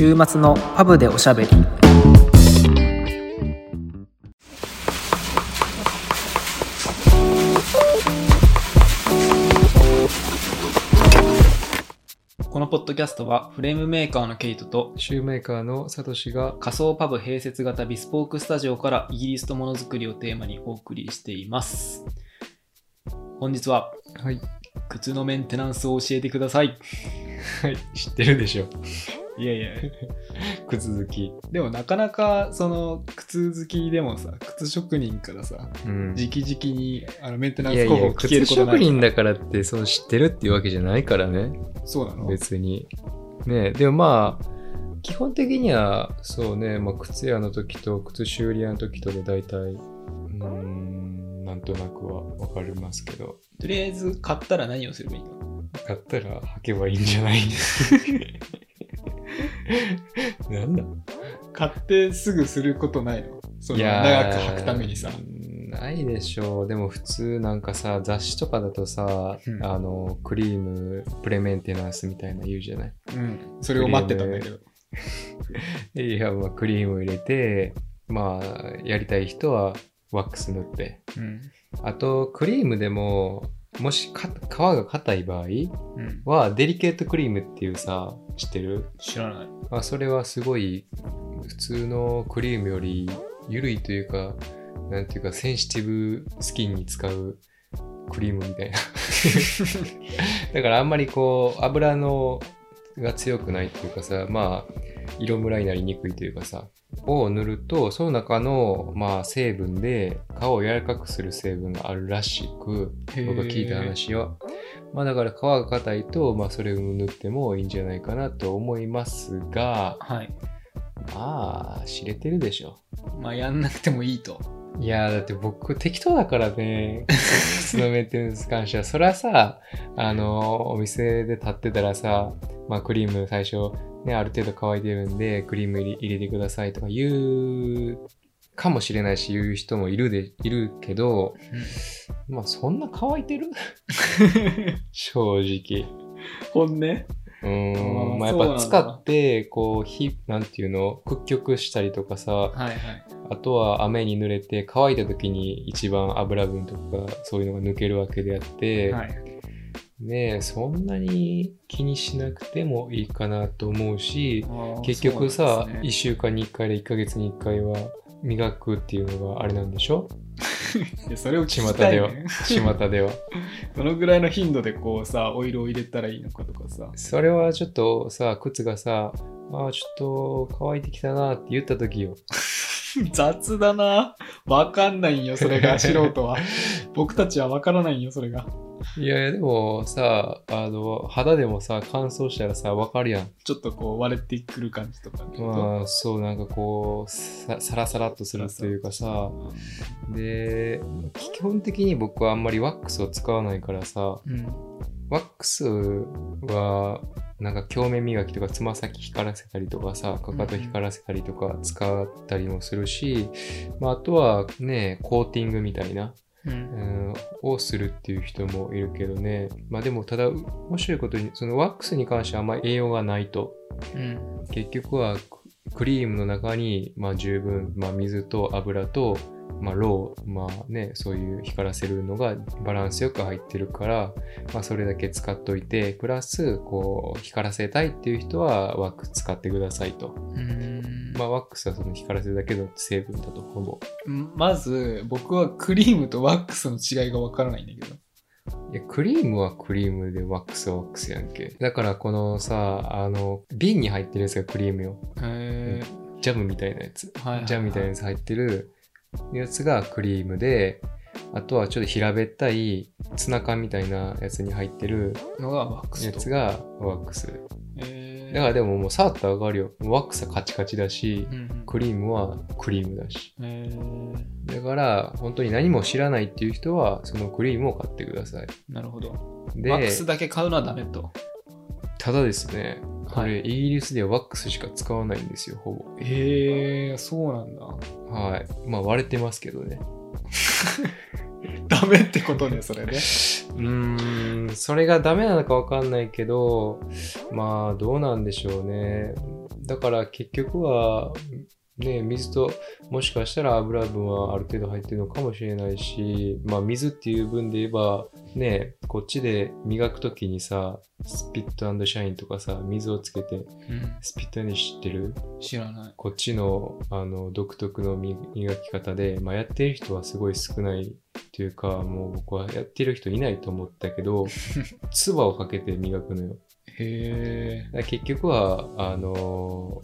週末のパブでおしゃべり。このポッドキャストはフレームメーカーのケイトとシューメーカーのサトシが仮想パブ併設型ビスポークスタジオからイギリスとものづくりをテーマにお送りしています。本日ははい、靴のメンテナンスを教えてください。はい、知ってるでしょいやいや 靴好き、でもなかなかその靴好きでもさ靴職人からさうん。直々にあのメンテナンいやいやス方法聞ける靴ことない職人だからってそう知ってるっていうわけじゃないからね。そうなの？別に。ねでもまあ基本的にはそうね、まあ、靴屋の時と靴修理屋の時とで大体うーんなんとなくは分かりますけど。とりあえず買ったら何をすればいいの？買ったら履けばいいんじゃない なんだ？買ってすぐすることないの？その長く履くためにさ。ないでしょう。でも普通なんかさ雑誌とかだとさ、うん。あのクリームプレメンテナンスみたいな言うじゃない？うん。それを待ってたんだけど。いやまあクリーム を入れてまあやりたい人はワックス塗って。うん。あとクリームでももしか皮が硬い場合うん。はデリケートクリームっていうさ知ってる？知らない。まあ、それはすごい普通のクリームより緩いというか、なんていうかセンシティブスキンに使うクリームみたいな。だからあんまりこう油のが強くないっていうかさ、まあ色ムラになりにくいというかさ、を塗るとその中のまあ成分で皮を柔らかくする成分があるらしく、僕が聞いた話は。まあだから皮が硬いと、まあそれを塗ってもいいんじゃないかなと思いますが、はいまあ知れてるでしょ。まあやんなくてもいいといやーだって僕適当だからね、靴のメンテナンスに関しては。それはさ、あのお店で立ってたらさ、まあクリーム最初ね、ある程度乾いてるんで、クリーム入れてくださいとか言うかもしれないし、言う人もいるで、いるけど、まあそんな乾いてる？正直。本音？うん、まあやっぱ使って、こう、ひ、なんていうの、屈曲したりとかさ、はいはいあとは雨に濡れて乾いた時に一番油分とかそういうのが抜けるわけであって、はいねえ、そんなに気にしなくてもいいかなと思うし、結局さ、ね1週間に1回で1ヶ月に1回は磨くっていうのがあれなんでしょ？それを聞巷ではきたいね。巷では。どのぐらいの頻度でこうさオイルを入れたらいいのかとかさそれはちょっとさ、靴がさ、ああ、ちょっと乾いてきたなって言った時よ。雑だな。わかんないんよそれが素人は。僕たちはわからないんよそれが。いやいや、でもさ、あの、肌でもさ、乾燥したらさ、わかるやん。ちょっとこう割れてくる感じとかまあ、そう、なんかこう、さサラサラっとするというかさ、で、基本的に僕はあんまりワックスを使わないからさ、うんワックスは、なんか鏡面磨きとかつま先光らせたりとかさ、かかと光らせたりとか使ったりもするし、まあ、あとはね、コーティングみたいな、ううんん、をするっていう人もいるけどね。まあでも、ただ、面白いことに、そのワックスに関してはあんまり栄養がないと。うん結局はククリームの中に、まあ、十分、まあ、水と油と、まあ、ロー、まあね、そういう光らせるのがバランスよく入ってるから、まあ、それだけ使っといて、プラス、こう、光らせたいっていう人はワックス使ってくださいと。うんまあ、ワックスはその光らせるだけの成分だと、ほぼ。まず僕はクリームとワックスの違いがわからないんだけどいや、クリームはクリームでワックスはワックスやんけ。だからこのさ、あの、瓶に入ってるやつがクリームよ。へジャムみたいなやつ。はいはいはいジャムみたいなやつ入ってるやつがクリームで、あとはちょっと平べったいツナ缶みたいなやつに入ってるーのがワックスとやつがワックス。だからでももう触ったらわかるよ。ワックスはカチカチだしう、んクリームはクリームだし。だから本当に何も知らないっていう人はそのクリームを買ってください。なるほどで、ワックスだけ買うのはダメとただですね、これ、はいイギリスではワックスしか使わないんですよ、ほぼ。へえそうなんだはい。まあ割れてますけどね。ダメってことねそれね うーん、それがダメなのかわかんないけど、まあどうなんでしょうね。だから結局は、ね、水と、もしかしたら油分はある程度入ってるのかもしれないし、まあ水っていう分で言えば、ね、こっちで磨くときにさ、スピットシャインとかさ、水をつけて、うん。スピットに知ってる知らない。こっちのあの独特の磨き方で、まあ、やってる人はすごい少ないというか、もう僕はやってる人いないと思ったけど、唾をかけて磨くのよ。へえ。結局は、あの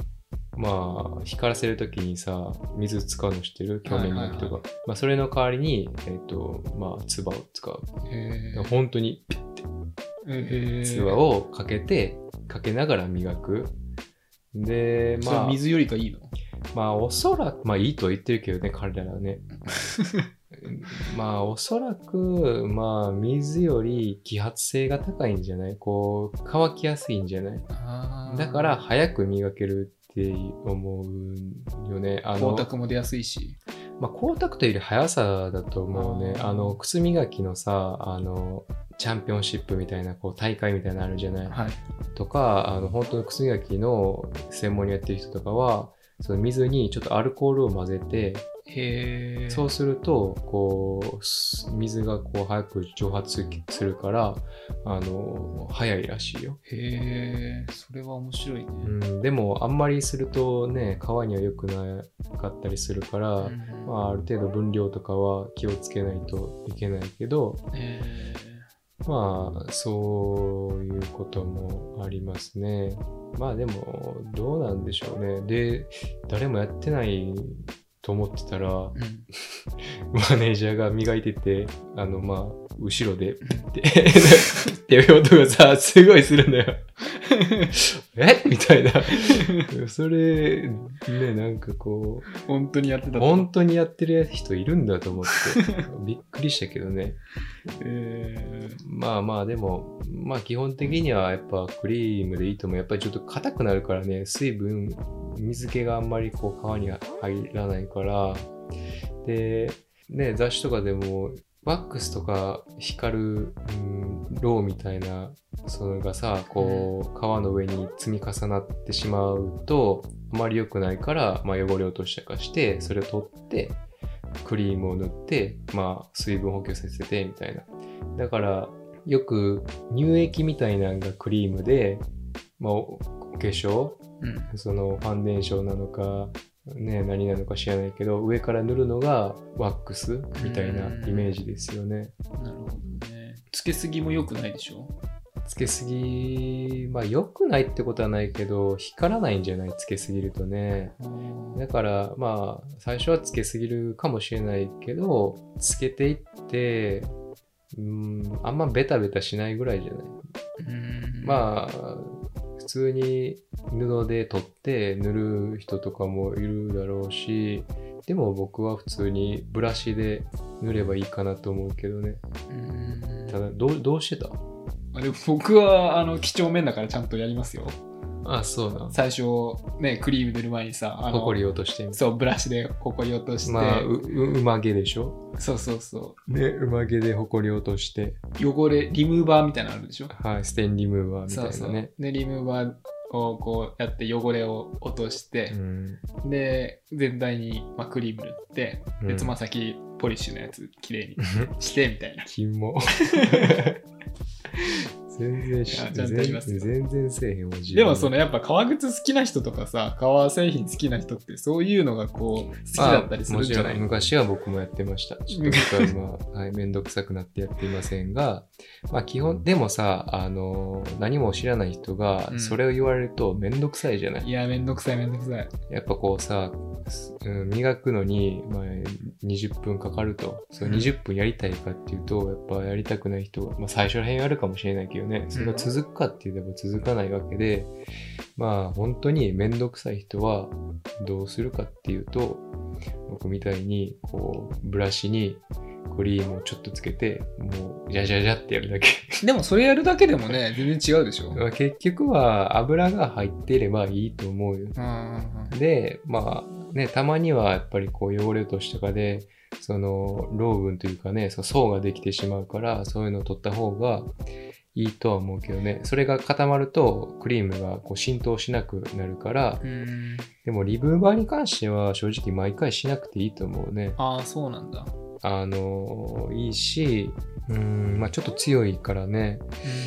まあ、光らせるときにさ、水使うの知ってる？表面磨きとか。はいはいまあ、それの代わりに、えっ、と、まあ、唾を使う。へえ。本当にピッてへえ。唾をかけて、かけながら磨く。で、まあ、水よりかいいの？まあ、おそらく、まあいいとは言ってるけどね、彼らはね。まあ、おそらく、まあ、水より揮発性が高いんじゃない？こう、乾きやすいんじゃない？だから、早く磨けるって思うよね。あの、光沢も出やすいし。まあ、光沢というより速さだと思うね。あの、靴磨きのさ、あの、チャンピオンシップみたいな、こう、大会みたいなのあるじゃない？はい。とか、あの、本当の靴磨きの専門にやってる人とかは、その水にちょっとアルコールを混ぜて、へえ。そうすると、こう、す水がこう早く蒸発するから、あの、早いらしいよ。へえ。それは面白いね。うん、でも、あんまりするとね、皮には良くなかったりするから、うんまあ、ある程度分量とかは気をつけないといけないけど、へまあ、そういうこともありますね。まあでも、どうなんでしょうね。で、誰もやってないと思ってたら、え。うん。マネージャーが磨いてて、あの、まあ、後ろで、って、っていう音がさ、すごいするんだよ。え？みたいな。それ、ね、なんかこ本当にやってたう、本当にやってる人いるんだと思って、びっくりしたけどね。えまあまあ、でも、まあ基本的にはやっぱクリームでいいと思う。やっぱりちょっと硬くなるからね、水分、水気があんまりこう皮に入らないから、で、ね、雑誌とかでも、ワックスとか光る、うん、ローみたいな、それがさ、こう、皮の上に積み重なってしまうと、あまり良くないから、まあ汚れ落としたかして、それを取って、クリームを塗って、まあ水分補給させて、みたいな。だから、よく乳液みたいなのがクリームで、まあ、おお化粧うん。そのファンデーションなのか、ね、何なのか知らないけど、上から塗るのがワックスみたいなイメージですよね。なるほどね。つけすぎも良くないでしょ？つけすぎ、まあ良くないってことはないけど、光らないんじゃない？つけすぎるとね。だから、まあ、最初はつけすぎるかもしれないけど、つけていって、うん、あんまベタベタしないぐらいじゃない？うん。まあ、普通に布で取って塗る人とかもいるだろうし、でも僕は普通にブラシで塗ればいいかなと思うけどね。うんただ、どう、どうしてた？あでも僕はあの几帳面だからちゃんとやりますよ。あ、そうな。最初、ね、クリーム塗る前にさ、あのほこり落としてみそう、ブラシでほこり落として、まあ、う、う馬毛でしょ？そうそうそね、馬毛でほこり落として、う、汚れ、リムーバーみたいなのあるでしょ？はい、ステンリムーバーみたいなね。そうそう。で、リムーバーをこうやって汚れを落として、うん。で、全体に、まあ、クリーム塗って、で、うんつま先ポリッシュのやつきれいに して、みたいな。キモ。全然し全然せえへんわ、自分でもそのやっぱ革靴好きな人とかさ、革製品好きな人ってそういうのがこう好きだったりするんじゃない？昔は僕もやってました。ちょっと今、はい、めんどくさくなってやっていませんが、まあ基本、でもさ、あの、何も知らない人がうん。それを言われるとめんどくさいじゃない、いや、めんどくさいめんどくさい。やっぱこうさ、うん、磨くのに、まあ、20分かかると。その20分やりたいかっていうと、やっぱやりたくない人が、まあ最初ら辺あるかもしれないけどね、それが続くかって言えば続かないわけで、まあ本当にめんどくさい人はどうするかっていうと、僕みたいに、こう、ブラシにクリームをちょっとつけて、もう、じゃじゃじゃってやるだけ。でもそれやるだけでもね、全然違うでしょ。まあ結局は油が入っていればいいと思うよ。うんで、まあね、たまにはやっぱりこう汚れ落としとかで、その、ロー分というかね、その層ができてしまうから、そういうのを取った方がいいとは思うけどね。それが固まるとクリームがこう浸透しなくなるから、うん。でもリムーバーに関しては正直毎回しなくていいと思うね。ああ、そうなんだ。あの、いいし、うん、まあちょっと強いからね。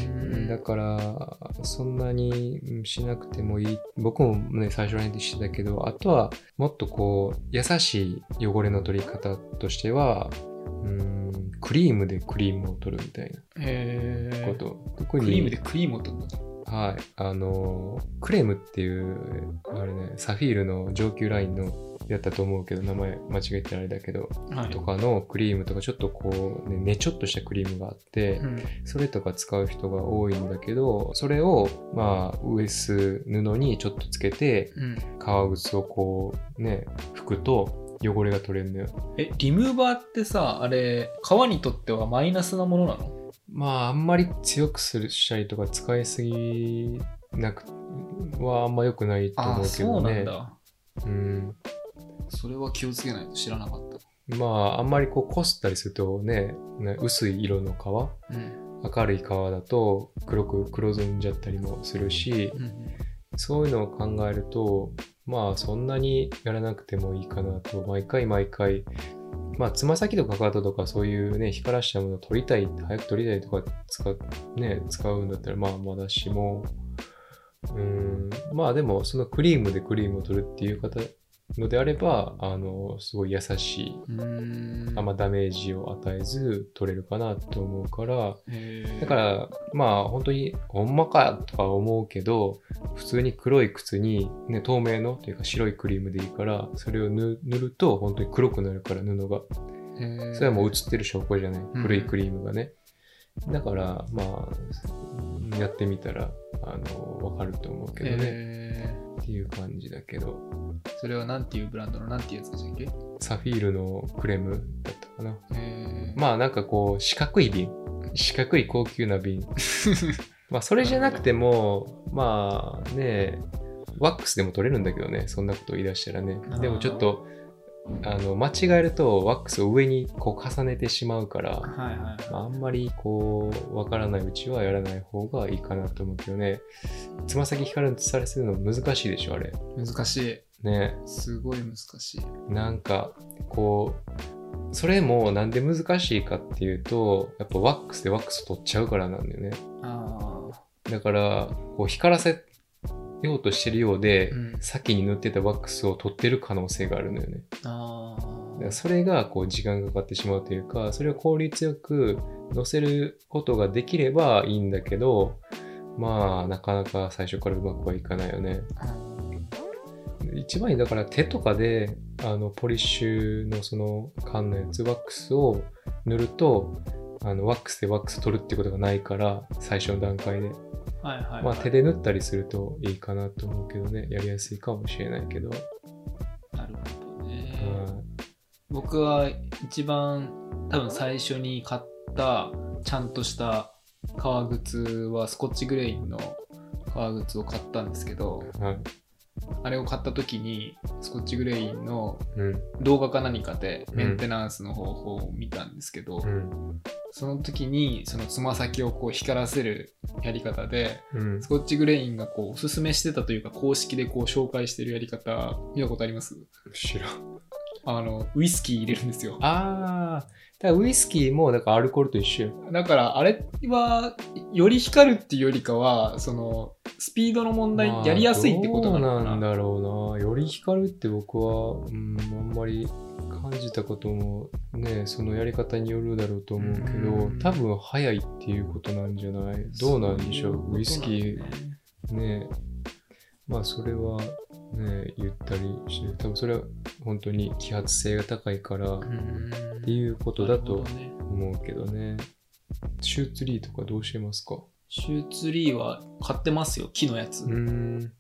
うんだから、そんなにうんしなくてもいい。僕もね、最初ら辺でしてたけど、あとは、もっとこう、優しい汚れの取り方としては、うん、クリームでクリームを取るみたい。なこと。特に、クリームでクリームを取る。はい。あの、クレームっていう、あれね、サフィールの上級ラインのやったと思うけど、名前間違えてあれだけど、はい。とかのクリームとかちょっとこう、ね、ねちょっとしたクリームがあって、うんそれとか使う人が多いんだけど、それを、まあ、ウエス布にちょっとつけて、うん。革靴をこう、ね、拭くと汚れが取れるのよ。え、リムーバーってさ、あれ、革にとってはマイナスなものなの？まあ、あんまり強くするしたりとか使いすぎなくはあんま良くないと思うけそうどね。なんだ。うん。それは気をつけないと知らなかった。まあ、あんまりこう、こすったりするとね、ね薄い色の革うん。明るい革だと黒く黒ずんじゃったりもするし、うんそういうのを考えると、まあそんなにやらなくてもいいかなと、毎回毎回、まあつま先とかかかととかそういうね、光らしたものを取りたい、早く取りたいとか使,、ね、使うんだったらまあまだしも、うーん、まあでもそのクリームでクリームを取るっていう方のであれば、あの、すごい優しい。あんまダメージを与えず取れるかなと思うから、だから、まあ本当に、ほんまかとか思うけど、普通に黒い靴に、ね、透明のというか白いクリームでいいから、それを塗塗ると本当に黒くなるから布が。それはもう映ってる証拠じゃない。うん古いクリームがね。だから、まあ、やってみたら、あの、わかると思うけどね。へっていう感じだけど、ーそれはなんていうブランドのなんていうやつでしたっけ？サフィールのクレームだったかな。へーまあなんかこう、四角い瓶。四角い高級な瓶。まあそれじゃなくても、まあね、ワックスでも取れるんだけどね、そんなこと言い出したらねでもちょっと、あの、間違えるとワックスを上にこう重ねてしまうから、はいはいあ、あんまりこう、わからないうちはやらない方がいいかなと思うけどね。つま先光るされするの難しいでしょ、あれ。難しい。ね。すごい難しい。なんか、こう、それもなんで難しいかっていうと、やっぱワックスでワックス取っちゃうからなんだよね。あだから、こう光らせようとしてるようで、うん先に塗ってたワックスを取ってる可能性があるのよね。あ。それがこう時間がかかってしまうというか、それを効率よく乗せることができればいいんだけど、まあ、なかなか最初からうまくはいかないよね。あ。一番いいだから手とかであのポリッシュのその缶のやつワックスを塗るとあのワックスでワックス取るってことがないから最初の段階で、はいはい、はい。まあ手で塗ったりするといいかなと思うけどね。やりやすいかもしれないけど、なるほどね。うん僕は一番多分最初に買ったちゃんとした革靴はスコッチグレインの革靴を買ったんですけどはい。あれを買った時にスコッチグレインのうん。動画か何かでうんメンテナンスの方法を見たんですけど、うんその時にそのつま先をこう光らせるやり方でうん。スコッチグレインがこうおすすめしてたというか公式でこう紹介してるやり方見たことあります？知らん。あのウイスキー入れるんですよ。ああだからウイスキーもだからアルコールと一緒よ。だからあれはより光るっていうよりかはそのスピードの問題まあやりやすいってことなのかな。んだろうな。より光るって僕は、うん、あんまり感じたこともねそのやり方によるだろうと思うけどうん。多分早いっていうことなんじゃない？どうなんでしょう？ウイスキーね。まあそれはね言ったりして多分それは本当に揮発性が高いからっっていうことだとね、思うけどね。シューツリーとかどうしてますか？シューツリーは買ってますよ木のやつ、うーん。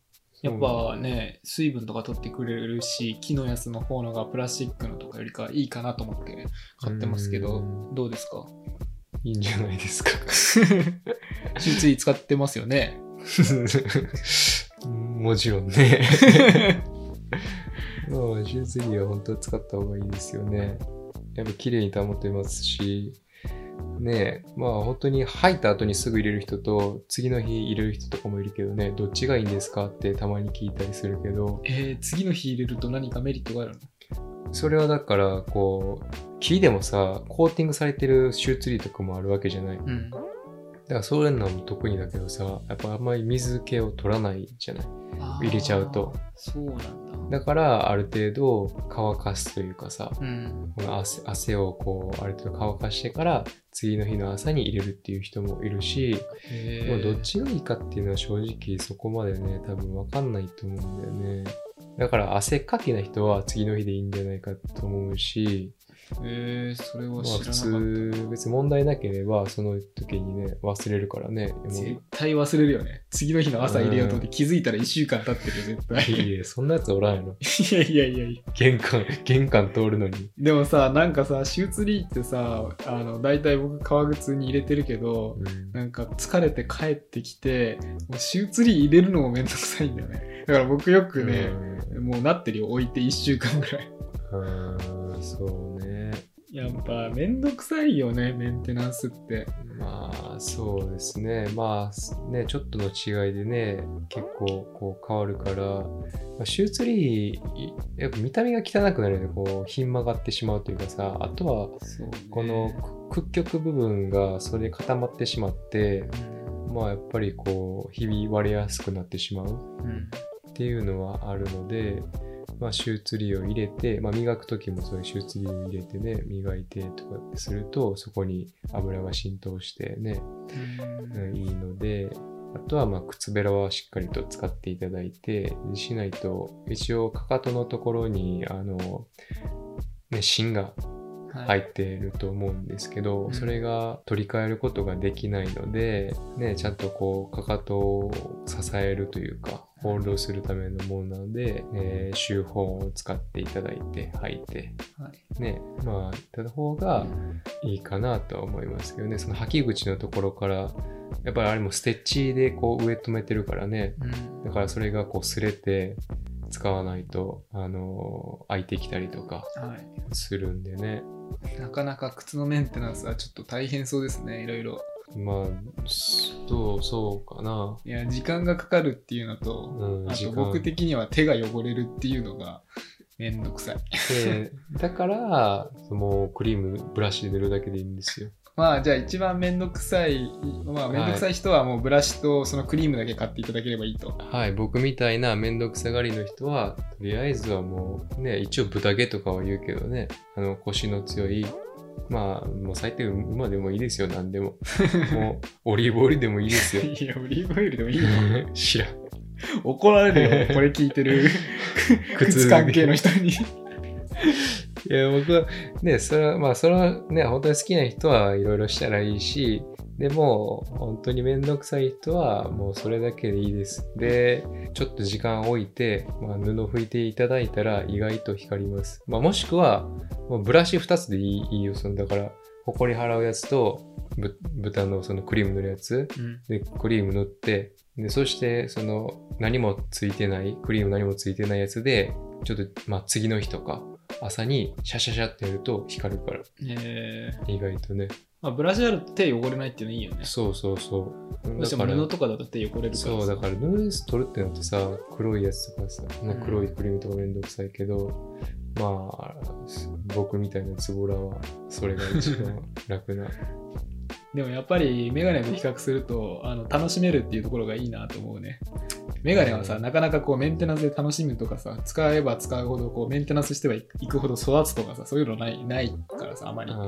やっぱね水分とか取ってくれるし木のやつの方のがプラスチックのとかよりかいいかなと思って買ってますけどうん。どうですか？いいんじゃないですか。シューツリー使ってますよね もちろんね。まあ、シューズリーは本当は使った方がいいですよね。やっぱ綺麗に保てますし、ねえ、まあ本当に吐いた後にすぐ入れる人と、次の日入れる人とかもいるけどね、どっちがいいんですかってたまに聞いたりするけど、えー、次の日入れると何かメリットがあるの？それはだから、こう、木でもさ、コーティングされてるシューツリーとかもあるわけじゃない。だうん。からそういうのも特にだけどさ、やっぱあんまり水気を取らないじゃない？入れちゃうと。そうなんだ。だから、ある程度乾かすというかさ、うん。この汗汗をこう、ある程度乾かしてから、次の日の朝に入れるっていう人もいるし、もどっちがいいかっていうのは正直そこまでね、多分わかんないと思うんだよね。だから汗っかきな人は次の日でいいんじゃないかと思うし、えー、それはまあ普知らなかった。通、別に問題なければその時にね、忘れるからね。絶対忘れるよね。次の日の朝入れようと思って気づいたら1週間経ってるよ、絶対。いやいや、そんなやつおらんやろ。いやいやいやいや。玄関、玄関通るのに。でもさ、なんかさ、シューツリーってさ、あの、大体僕革靴に入れてるけど、うんなんか疲れて帰ってきて、もうシューツリー入れるのもめんどくさいんだよね。だから僕よくね、もうなってるよ、置いて1週間ぐらい。うん、うんそうね。やっぱめんどくさいよね、メンテナンスって。まあ、そうですね。まあ、ね、ちょっとの違いでね、結構こう変わるから、まあ、シューツリー、いやっぱ見た目が汚くなるよね、こう、ひん曲がってしまうというかさ、あとは。この屈曲部分がそれで固まってしまって、まあやっぱりこう、ひび割れやすくなってしまううん。っていうのはあるので、まあ、シューツリーを入れて、まあ、磨く時もそういうシューツリーを入れてね、磨いてとかってすると、そこに油が浸透してね、うん。いいので、あとはまあ靴べらはしっかりと使っていただいて、でしないと、一応かかとのところに、あの、ね、芯が入っていると思うんですけど、うん。それが取り替えることができないので、ね、ちゃんとこう、かかとを支えるというか、ホールドするためのものなので、えー、シューホーンを使っていただいて、履いて、はい。ね、まあ、いた方がいいかなとは思いますけどね、その履き口のところから、やっぱりあれもステッチでこう上止めてるからね、うん。だからそれがこう擦れて使わないと、あの開いてきたりとかはい。するんでね。なかなか靴のメンテナンスはちょっと大変そうですね、いろいろ。まあ、そう、そうかな。いや、時間がかかるっていうのと、うん、あと僕的には手が汚れるっていうのがめんどくさい。でだから、もうクリームブラシで塗るだけでいいんですよ。まあじゃあ一番めんどくさい、まあめんどくさい人はもうブラシとそのクリームだけ買っていただければいいと。はい、僕みたいなめんどくさがりの人は、とりあえずはもうね、一応豚毛とかは言うけどね、あの、腰の強い、まあ、もう最低馬でもいいですよ、何でも。もう、オリーブオイルでもいいですよ。いや、オリーブオイルでもいいよ。知らん。怒られるよ、これ聞いてる 靴関係の人に。いや、僕は、ね、それは、まあ、それはね、本当に好きな人はいろいろしたらいいし、でも、本当にめんどくさい人は、もうそれだけでいいです。で、ちょっと時間置いて、まあ、布拭いていただいたら意外と光ります。まあ、もしくは、もうブラシ2つでいいいいよ。その、だから、ほこり払うやつと、ぶ豚のそのクリーム塗るやつ。うんで、クリーム塗って、で、そして、その、何もついてない、クリーム何もついてないやつで、ちょっと、まあ、次の日とか、朝にシャシャシャってやると光るから、えー意外とね。まあ、ブラシあると手汚れないっていうのいいよね。そうそうそう。どうしても布とかだと手汚れるからさ。そう、だからヌース取るってなるとさ、黒いやつとかさ、ねうん黒いクリームとかめんどくさいけど、まあ、僕みたいなズボラは、それが一番楽な。でもやっぱりメガネと比較するとあの楽しめるっていうところがいいなと思うね。メガネはさ、うんなかなかこうメンテナンスで楽しむとかさ、使えば使うほどこうメンテナンスしてはいくほど育つとかさ、そういうのないないからさ、あまり。ああ、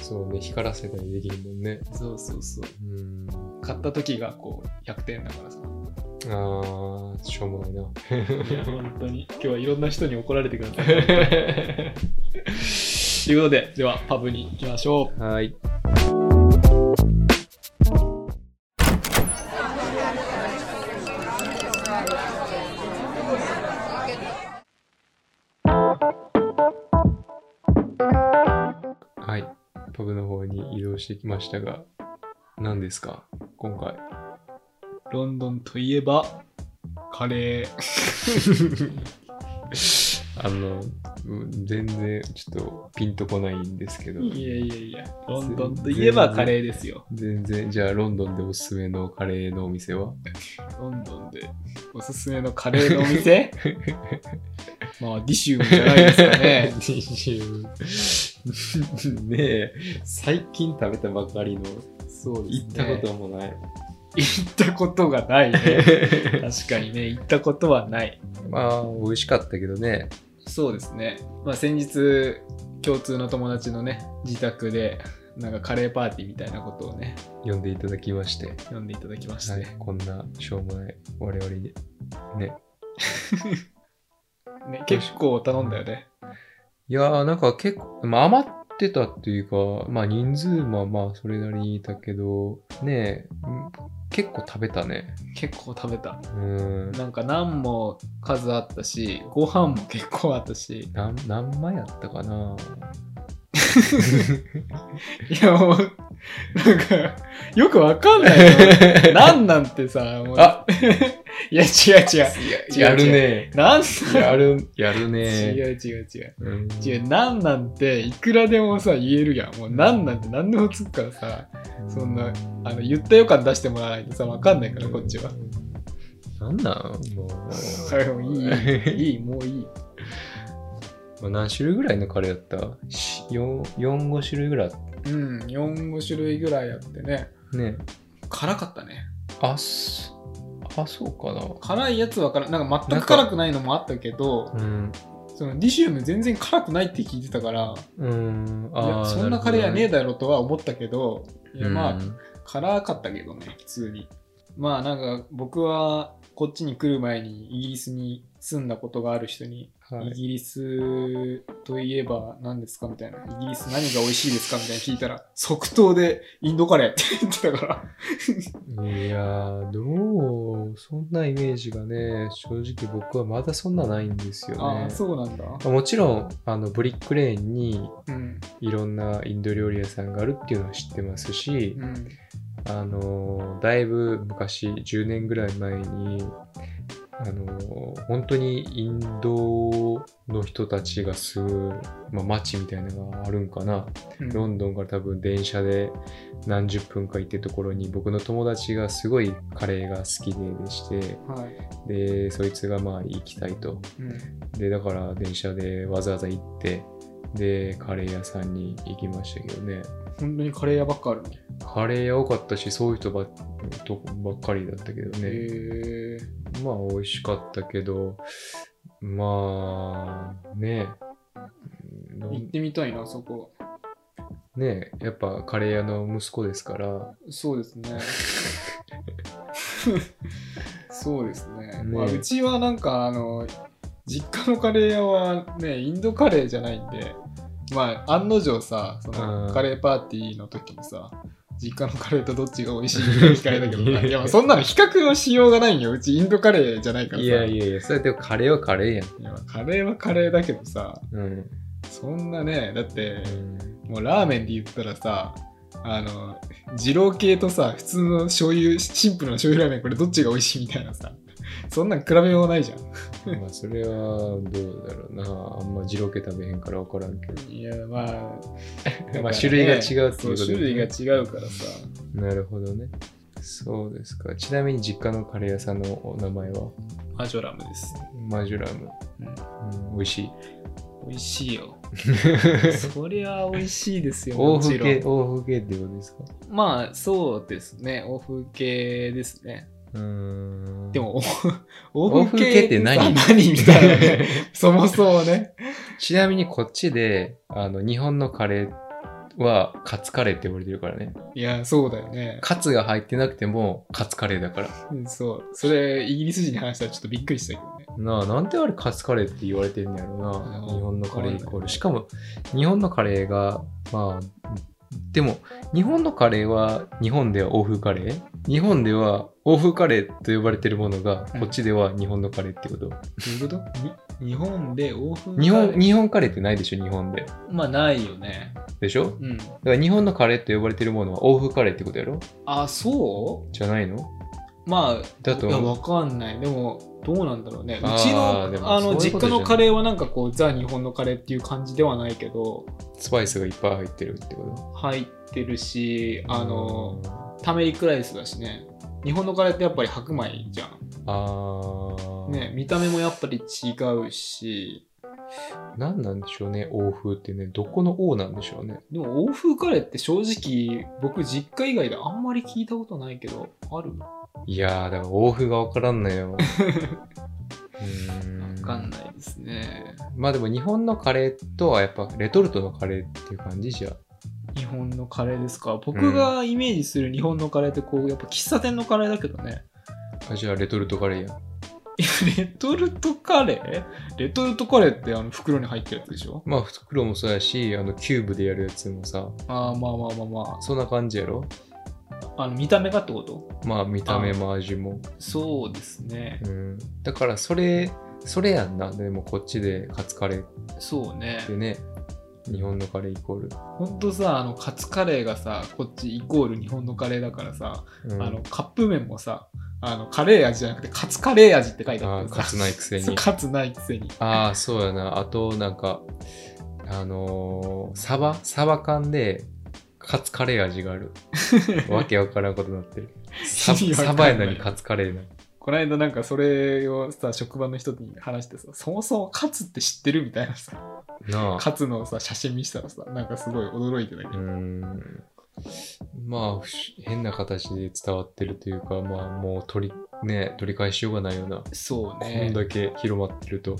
そうね、光らせたりできるもんね。そうそうそう。うん。買った時がこう100点だからさ。ああ、しょうもないな。いや、本当に。今日はいろんな人に怒られてください。ということで、ではパブに行きましょう。はい。はい。してきましたが、何ですか？今回。ロンドンといえば、カレー。あの、うん全然ちょっとピンとこないんですけど。いやいやいや、ロンドンといえばカレーですよ。全然、じゃあロンドンでおすすめのカレーのお店は？ロンドンでおすすめのカレーのお店？まあ、ディシュームじゃないですかね。ねえ、最近食べたばかりの、そう行ったこともない。行ったことがないね。確かにね、行ったことはない。まあ、美味しかったけどね。そうですね。まあ、先日、共通の友達のね、自宅で、なんかカレーパーティーみたいなことをね、呼んでいただきまして、読んでいただきまして。はい、こんなしょうもない我々に。ね。ね、結構頼んだよね。いやー、なんか結構、まあ、余ってたっていうか、まあ人数もまあそれなりにいたけど、ねえ、うん結構食べたね。結構食べた。うん。なんかナンも数あったし、ご飯も結構あったし。何何枚やったかないやもう、なんか、よくわかんないよ。なんなんてさ、もう。あ いや違う違う。違うやるね。なんやる、やるね。違う違う違う。うん違う、なんなんていくらでもさ、言えるやん。もうなんなんて何でもつくからさ、そんな、あの、言った予感出してもらわないとさ、わかんないから、こっちは。。なんなん？もう。はい、もういい、いい、もういい。まあ何種類ぐらいのカレーやった ?4、4、5種類ぐらいうん、4、5種類ぐらいあってね。たね。辛かったね。あ、そあ、そうかな。辛いやつは辛なんか全く辛くないのもあったけど、うん。そのディシウム全然辛くないって聞いてたから、うん。あーそんなカレーやねえだだろうとは思ったけど、いやまあ、うん辛かったけどね、普通に。まあなんか僕はこっちに来る前にイギリスに住んだことがある人に、はいイギリスといえば何ですかみたいな。イギリス何が美味しいですかみたいな聞いたら、即答でインドカレーって言ってたから。いやー、どうそんなイメージがね、正直僕はまだそんなないんですよねああ、。そうなんだ。まあもちろん、あの、ブリックレーンにうん。いろんなインド料理屋さんがあるっていうのは知ってますし、うん。あの、だいぶ昔、10年ぐらい前に、あの、本当にインドの人たちが住む、まあ、街みたいなのがあるんかな。うんロンドンから多分電車で何十分か行ってるところに僕の友達がすごいカレーが好きででして、はい。で、そいつがまあ行きたいと。うん。で、だから電車でわざわざ行って、で、カレー屋さんに行きましたけどね。本当にカレー屋ばっかあるね。カレー屋多かったし、そういう人ばとばっかりだったけどね。まあ、美味しかったけど、まあ、ねうん行ってみたいな、そこ。ねやっぱカレー屋の息子ですから、そうですね。そうですね。ねまあ、うちはなんか、あの、実家のカレー屋はね、インドカレーじゃないんで、まあ、案の定さ、そのうんカレーパーティーの時にさ、実家のカレーとどっちが美味しいって聞かれたけど さ、いや、まあそんなの比較のしようがないんよ。うちインドカレーじゃないからさ。いやいやいや、それでもカレーはカレーやん。いやカレーはカレーだけどさ、うん。そんなね、だって、うんもうラーメンで言ったらさ、あの、二郎系とさ、普通の醤油、シンプルな醤油ラーメン、これどっちが美味しいみたいなさ、そんなん比べようないじゃん。まあ、それはどうだろうな。あんま二郎系食べへんから分からんけど。いや、まあ、まあ種類が違うっていうことそうで種類が違うからさ、なるほどね。そうですか。ちなみに実家のカレー屋さんのお名前は？マジョラムです。マジュラム。うん、うん、美味しい？美味しいよ。そりゃ美味しいですよ、欧もちろん欧風系ってことですか？まあ、そうですね。欧風系ですね。うーん。で、も、欧欧風系って何？さ何みたいなね。そもそもね。ちなみにこっちで、あの、日本のカレーはカツカレーって呼ばれてるからね。いや、そうだよね。カツが入ってなくてもカツカレーだから。うんそう。それ、イギリス人に話したらちょっとびっくりしたけどね。なあ、なんであれカツカレーって言われてんやろな。うん日本のカレーイコール。しかも、日本のカレーが、まあ、でも、日本のカレーは、日本では欧風カレー？日本では欧風カレーと呼ばれてるものが、うん。こっちでは日本のカレーってこと、どういうこと？に日本で欧風日本、日本カレーってないでしょ？日本で。まあ、ないよね。でしょ？うん。だから日本のカレーと呼ばれてるものは欧風カレーってことやろ？あ、そじゃないの？うまあだと？いやわかんない。でもどうなんだろうね。うちのあの実家のカレーはなんかこうザ日本のカレーっていう感じではないけどスパイスがいっぱい入ってるってこ入ってるしとあのタメリックライスだしね日本のカレーってやっぱり白米じゃん。あー。ね見た目もやっぱり違うし。何なんでしょうね欧風ってね。どこの王なんでしょうね。でも欧風カレーって正直僕実家以外であんまり聞いたことないけどある？いやーだから欧風が分からんのよ。うーん。わかんないですね。まあでも日本のカレーとはやっぱレトルトのカレーっていう感じじゃ日本のカレーですか？僕がイメージする日本のカレーってこうやっぱ喫茶店のカレーだけどね。あじゃあレトルトカレーやん。いやレトルトカレー？レトルトカレーってあの袋に入ってるやつでしょ？まあ袋もそうやしあのキューブでやるやつもさ。ああまあまあまあまそんな感じやろ？ああの見た目がってこと？まあ見た目も味も。そうですね。うん。だからそれそれやんな。でもこっちでカツカレーっそうねてね日本のカレーイコール、ほんとさあのカツカレーがさこっちイコール日本のカレーだからさ、うん、あのカップ麺もさあのカレー味じゃなくてカツカレー味って書いてあってさあーカツないくせに。カツないくせに。ああそうやな。あとなんかあのーサバサバ缶でカツカレー味がある。わけわからんことになってる。サバやのにカツカレーなこの間なんかそれをさ職場の人に話してさそもそもカツって知ってるみたいなさなあ。カツのさ写真見せたらさなんかすごい驚いてたけど、ん。まあ不思変な形で伝わってるというかまあもう取りね取り返しようがないようなそうこんねだけ広まってると。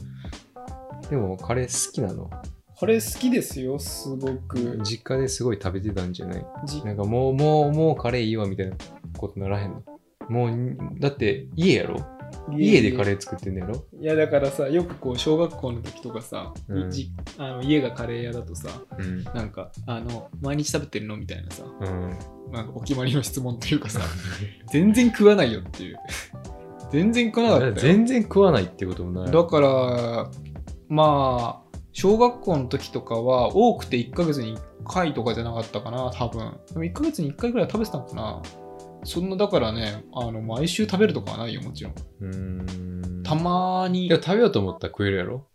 でもカレー好きなの？これ好きですよすごく。実家ですごい食べてたんじゃない？じなんかもうもうもうカレーいいわみたいなことならへんの？もうだって家やろ？家で。カレー作ってんのやろ？いやだからさよくこう小学校の時とかさ、うん。じあの家がカレー屋だとさうん。なんかあの毎日食べてるの？みたいなさうん。なんかお決まりの質問というかさ 全然食わないよっていう。全然食わなかったよ。全然食わないってこともない。だからまあ小学校の時とかは多くて1ヶ月に1回とかじゃなかったかな多分。でも1ヶ月に1回ぐらい食べてたのかなそんなだからねあの毎週食べるとかはないよもちろん。ん。たまに。いやいや食べようと思ったら食えるやろ？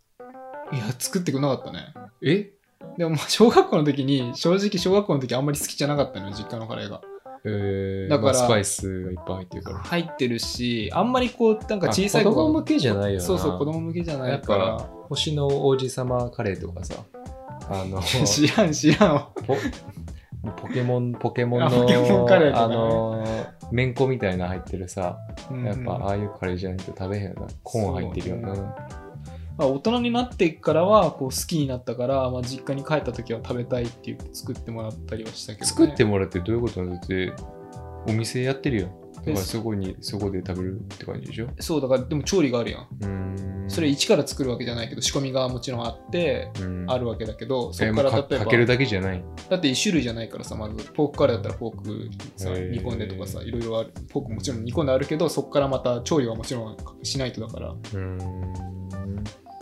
作ってくれなかったね。え？でもまあ 小学校の時に正直小学校の時あんまり好きじゃなかったのよ実家のカレーが。えー、だからまあスパイスがいっぱい入ってるから。入ってるしあんまりこうなんか小さいあ子供向けじゃないよな。そうそう子供向けじゃなやっいから。ぱ星の王子様カレーとかさ。あの知らん知らん。わポポケモンポケモンのあポケモンカレーとかあねのめんこみたいな入ってるさうんやっぱああいうカレーじゃないと食べへんよな。コーン入ってるよな、まあ、大人になってからはこう好きになったから、まあ、実家に帰った時は食べたいって言って作ってもらったりはしたけど、ね、作ってもらってどういうことなの？だってお店やってるやんだからそこにそこで食べるって感じでしょ？そうだからでも調理があるやん。それ一から作るわけじゃないけど仕込みがもちろんあってうん。あるわけだけどそえこから例えばかかけるだけじゃない？だって1種類じゃないからさまず。ポークカレーだったらポークさ煮込んでとかさいろいろある。ポークもちろん煮込んであるけどそこからまた調理はもちろんしないとだから。うーん。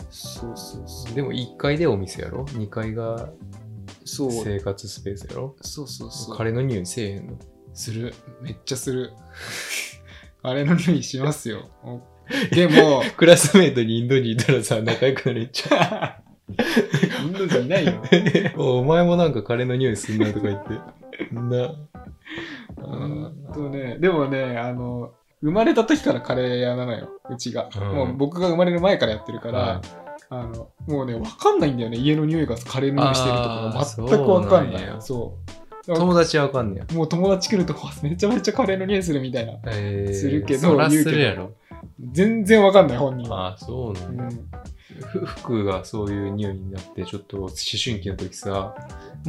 そうそうそう。でも1階でお店やろ？2階がそう。生活スペースやろ？そうそうそう。カレーの匂いせえへんの？する。めっちゃする。あれの匂いしますよ。おでも クラスメートにインドにいたらさ仲良くなれちゃインド人いないよ。う お前もなんかカレーの匂いすんなとか言って。な。ほんとね。でもねあの生まれた時からカレー屋なのよ。うちが、うん。もう僕が生まれる前からやってるから、はいあのもうね分かんないんだよね。家の匂いがカレーの匂いしてるとか全く分かんない。そう友達はわかんねや。もう友達来るとわ めちゃめちゃカレーの匂いするみたいな。えー。するけどそらするやろ。全然分かんない本人は、ああそうなだ、うん。服がそういう匂いになってちょっと思春期の時さ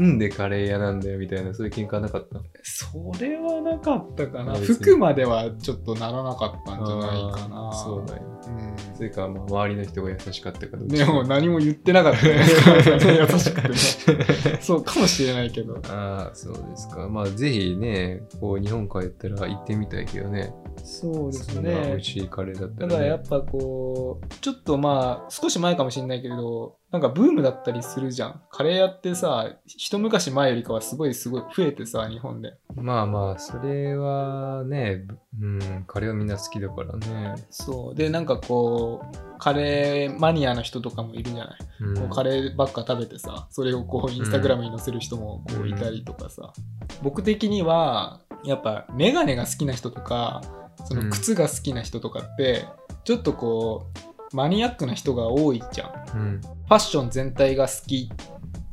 んでカレー屋なんだよみたいなそういう喧嘩なかったそれはなかったかな。服まではちょっならなかったんじゃないかな。そうだよ。うん。それか、まあ、周りの人が優しかったかどうか。でも何も言ってなかったね 優しくてね。そうかもしれないけど。ああそうですか。まあぜひねこう日本帰ったら行ってみたいけどね。そうですそんな美ね味しいいカレーだっただら、ね。からやっぱこう、ちょっとまあ、少し前かもしれないけれど、なんかブームだったりするじゃん。カレー屋ってさ、一昔前よりかはすごいすごい増えてさ、日本で。まあまあ、それはね、うん、カレーはみんな好きだからね。そう。で、なんかこう、カレーマニアの人とかもいるじゃない。うんこうカレーばっか食べてさ、それをこう、インスタグラムに載せる人もこううんいたりとかさ。僕的には、やっぱメガネが好きな人とか、その靴が好きな人とかって、ちょっとこう、マニアックな人が多いじゃん。うん。ファッション全体が好き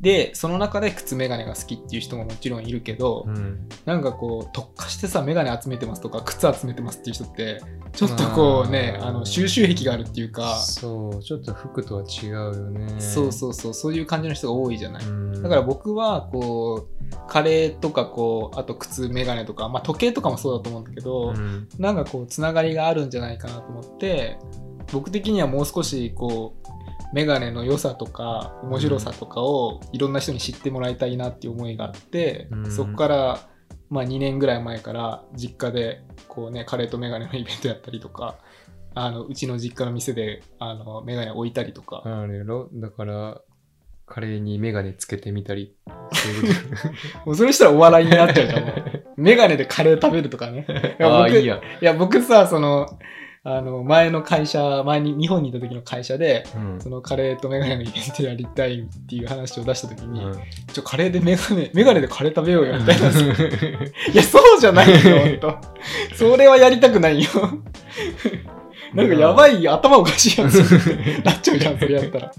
でその中で靴メガネが好きっていう人ももちろんいるけど、うん。なんかこう特化してさメガネ集めてますとか靴集めてますっていう人ってちょっとこうねあの収集癖があるっていうかそう、ちょっと服とは違うよね。そうそうそうそういう感じの人が多いじゃない、うん。だから僕はこうカレーとかこうあと靴メガネとか、まあ、時計とかもそうだと思うんだけど、うん、なんかこうつながりがあるんじゃないかなと思って僕的にはもう少しこうメガネの良さとか面白さとかをいろんな人に知ってもらいたいなっていう思いがあって、うん。そこから、まあ、2年ぐらい前から実家でこう、ね、カレーとメガネのイベントやったりとかあのうちの実家の店であのメガネ置いたりとか、あれだから、カレーにメガネつけてみたり。もうそれしたらお笑いになっちゃうじゃん。メガネでカレー食べるとかね。いとや僕いいや。いや僕さそのあの前の会社前に日本にいた時の会社でうん。そのカレーとメガネのイベントやりたいっていう話を出した時に、うん。ちょカレーでメガネメガネでカレー食べようよみたいな いやそうじゃないよと。それはやりたくないよ。なんかやばい頭おかしいやつ。なっちゃうじゃんそれやったら。ね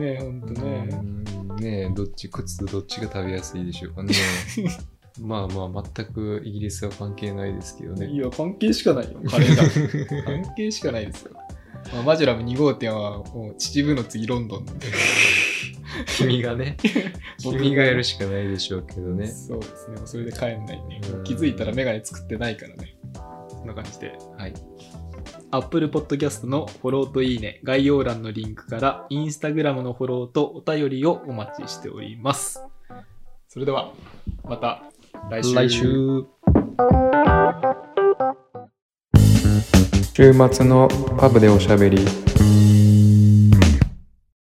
えほんとね。うん。ねえ、どっち、靴どっちが食べやすいでしょうかね。まあまあ、全くイギリスは関係ないですけどね。いや関係しかないよカレーが関係しかないですよ、まあ、マジュラム2号店はもう秩父の次ロンドンで君がね、僕 君がやるしかないでしょうけどね。そうですね。それで帰んないねうん。気づいたらメガネ作ってないからね。そんな感じで。はい。Apple Podcast のフォローといいね、概要欄のリンクから、Instagram のフォローとお便りをお待ちしております。それでは、また来週。来週。週末のパブでおしゃべり。